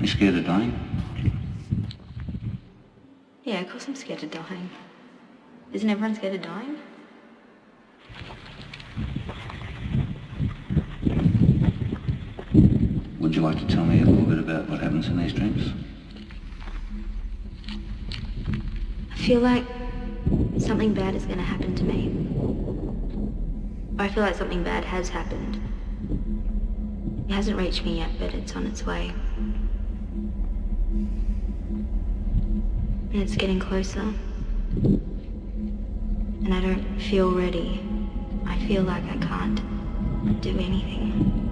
You scared of dying? Yeah, of course I'm scared of dying. Isn't everyone scared of dying? Would you like to tell me a little bit about what happens in these dreams? I feel like something bad is going to happen to me. I feel like something bad has happened. It hasn't reached me yet, but it's on its way. And it's getting closer. And I don't feel ready. I feel like I can't do anything.